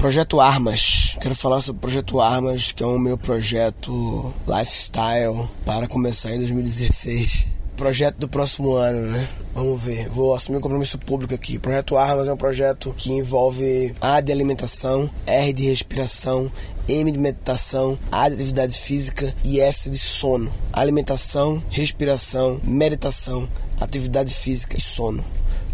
Projeto Armas. Quero falar sobre o Projeto Armas, que é o meu projeto lifestyle para começar em 2016 projeto do próximo ano, né? Vamos ver. Vou assumir um compromisso público aqui. O projeto Armas é um projeto que envolve A de alimentação, R de respiração, M de meditação, A de atividade física e S de sono. Alimentação, respiração, meditação, atividade física e sono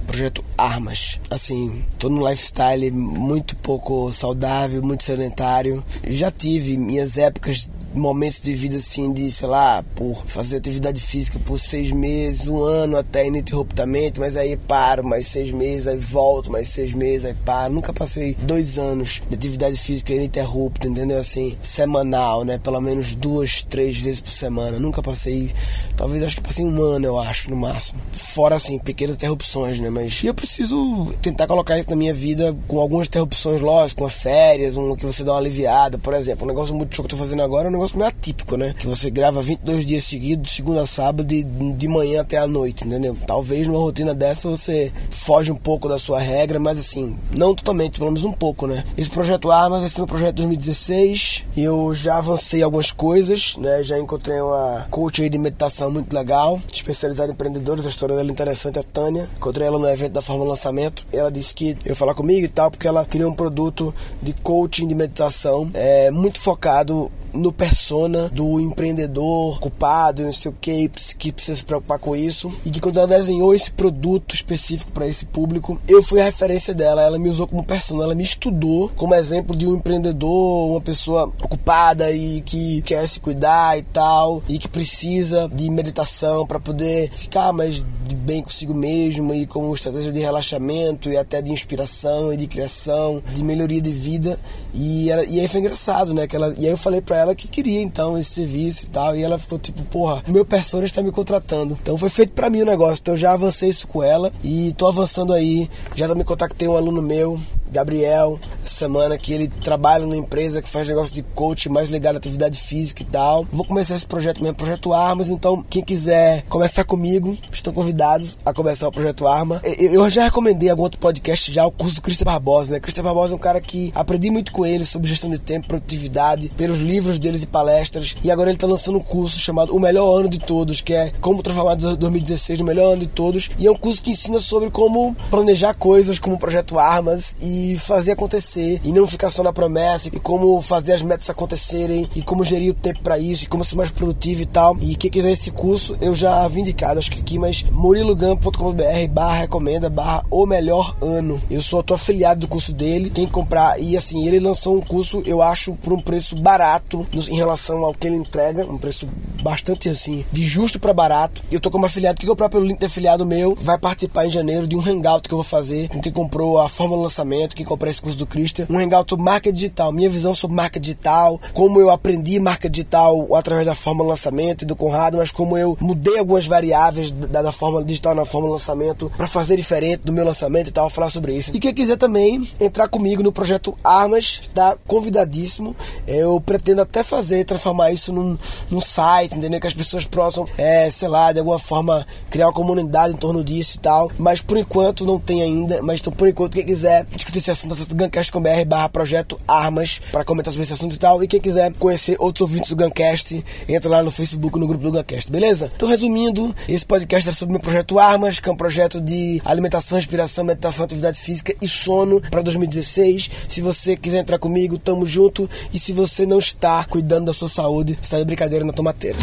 projeto Armas. Assim, tô num lifestyle muito pouco saudável, muito sedentário. Já tive minhas épocas momentos de vida assim, de sei lá, por fazer atividade física por seis meses, um ano até ininterruptamente, mas aí paro mais seis meses, aí volto mais seis meses, aí paro. Nunca passei dois anos de atividade física ininterrupta, entendeu? Assim, semanal, né? Pelo menos duas, três vezes por semana. Nunca passei, talvez acho que passei um ano, eu acho, no máximo. Fora assim, pequenas interrupções, né? Mas eu preciso tentar colocar isso na minha vida com algumas interrupções, lógico, com férias, um que você dá uma aliviada, por exemplo. Um negócio muito show que eu tô fazendo agora é um negócio negócio meio atípico, né? Que você grava 22 dias seguidos, segunda a sábado, de, de manhã até a noite, entendeu? Talvez numa rotina dessa você foge um pouco da sua regra, mas assim, não totalmente, pelo menos um pouco, né? Esse projeto Armas vai ser meu projeto de 2016 e eu já avancei algumas coisas, né? Já encontrei uma coach aí de meditação muito legal, especializada em empreendedores, a história dela é interessante, a Tânia. Encontrei ela no evento da Fórmula Lançamento. Ela disse que eu falar comigo e tal, porque ela criou um produto de coaching de meditação é, muito focado no persona do empreendedor ocupado, não sei o que, que precisa se preocupar com isso. E que quando ela desenhou esse produto específico para esse público, eu fui a referência dela. Ela me usou como persona, ela me estudou como exemplo de um empreendedor, uma pessoa ocupada e que quer se cuidar e tal, e que precisa de meditação para poder ficar mais bem consigo mesmo e como estratégia de relaxamento e até de inspiração e de criação, de melhoria de vida. E, ela, e aí foi engraçado, né? Que ela, e aí eu falei pra ela que queria então esse serviço e tal. E ela ficou tipo, porra, meu persona está me contratando. Então foi feito para mim o negócio. Então eu já avancei isso com ela e tô avançando aí. Já também contactei um aluno meu Gabriel, semana que ele trabalha numa empresa que faz negócio de coach mais ligado à atividade física e tal. Vou começar esse projeto mesmo, Projeto Armas, então quem quiser começar comigo, estão convidados a começar o Projeto Arma. Eu já recomendei algum outro podcast já, o curso do Cristian Barbosa, né? Cristian Barbosa é um cara que aprendi muito com ele sobre gestão de tempo, produtividade, pelos livros deles e palestras, e agora ele está lançando um curso chamado O Melhor Ano de Todos, que é como transformar 2016 no melhor ano de todos, e é um curso que ensina sobre como planejar coisas como o Projeto Armas e fazer acontecer e não ficar só na promessa e como fazer as metas acontecerem e como gerir o tempo para isso e como ser mais produtivo e tal. E quem quiser esse curso, eu já havia indicado, acho que aqui, mas murilogan.com.br barra recomenda barra o melhor ano. Eu sou tô afiliado do curso dele. Quem comprar, e assim, ele lançou um curso, eu acho, por um preço barato em relação ao que ele entrega, um preço bastante assim, de justo para barato. Eu tô como afiliado, quem comprar pelo link de afiliado meu, vai participar em janeiro de um hangout que eu vou fazer com quem comprou a fórmula lançamento que comprei esse curso do Christian, um hangout sobre marca digital, minha visão sobre marca digital, como eu aprendi marca digital através da forma lançamento e do Conrado, mas como eu mudei algumas variáveis da, da forma digital na forma lançamento para fazer diferente do meu lançamento e tal, falar sobre isso. E quem quiser também entrar comigo no projeto Armas, está convidadíssimo. Eu pretendo até fazer, transformar isso num, num site, entendeu? Que as pessoas possam, é, sei lá, de alguma forma criar uma comunidade em torno disso e tal. Mas por enquanto não tem ainda. Mas então, por enquanto, quem quiser discutir esse assunto, acesse gancast.com.br barra projeto armas para comentar sobre esse assunto e tal. E quem quiser conhecer outros ouvintes do Gancast, entra lá no Facebook, no grupo do Gancast, beleza? Então, resumindo, esse podcast é sobre meu projeto Armas, que é um projeto de alimentação, respiração, meditação, atividade física e sono para 2016. Se você quiser entrar comigo, tamo junto. E se você não está cuidando da sua saúde, está de brincadeira na tomateira.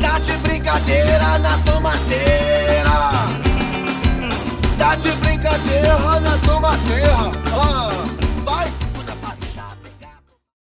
Tá de brincadeira na tomateira. Tá de brincadeira brincadeira na é tua terra. Ah.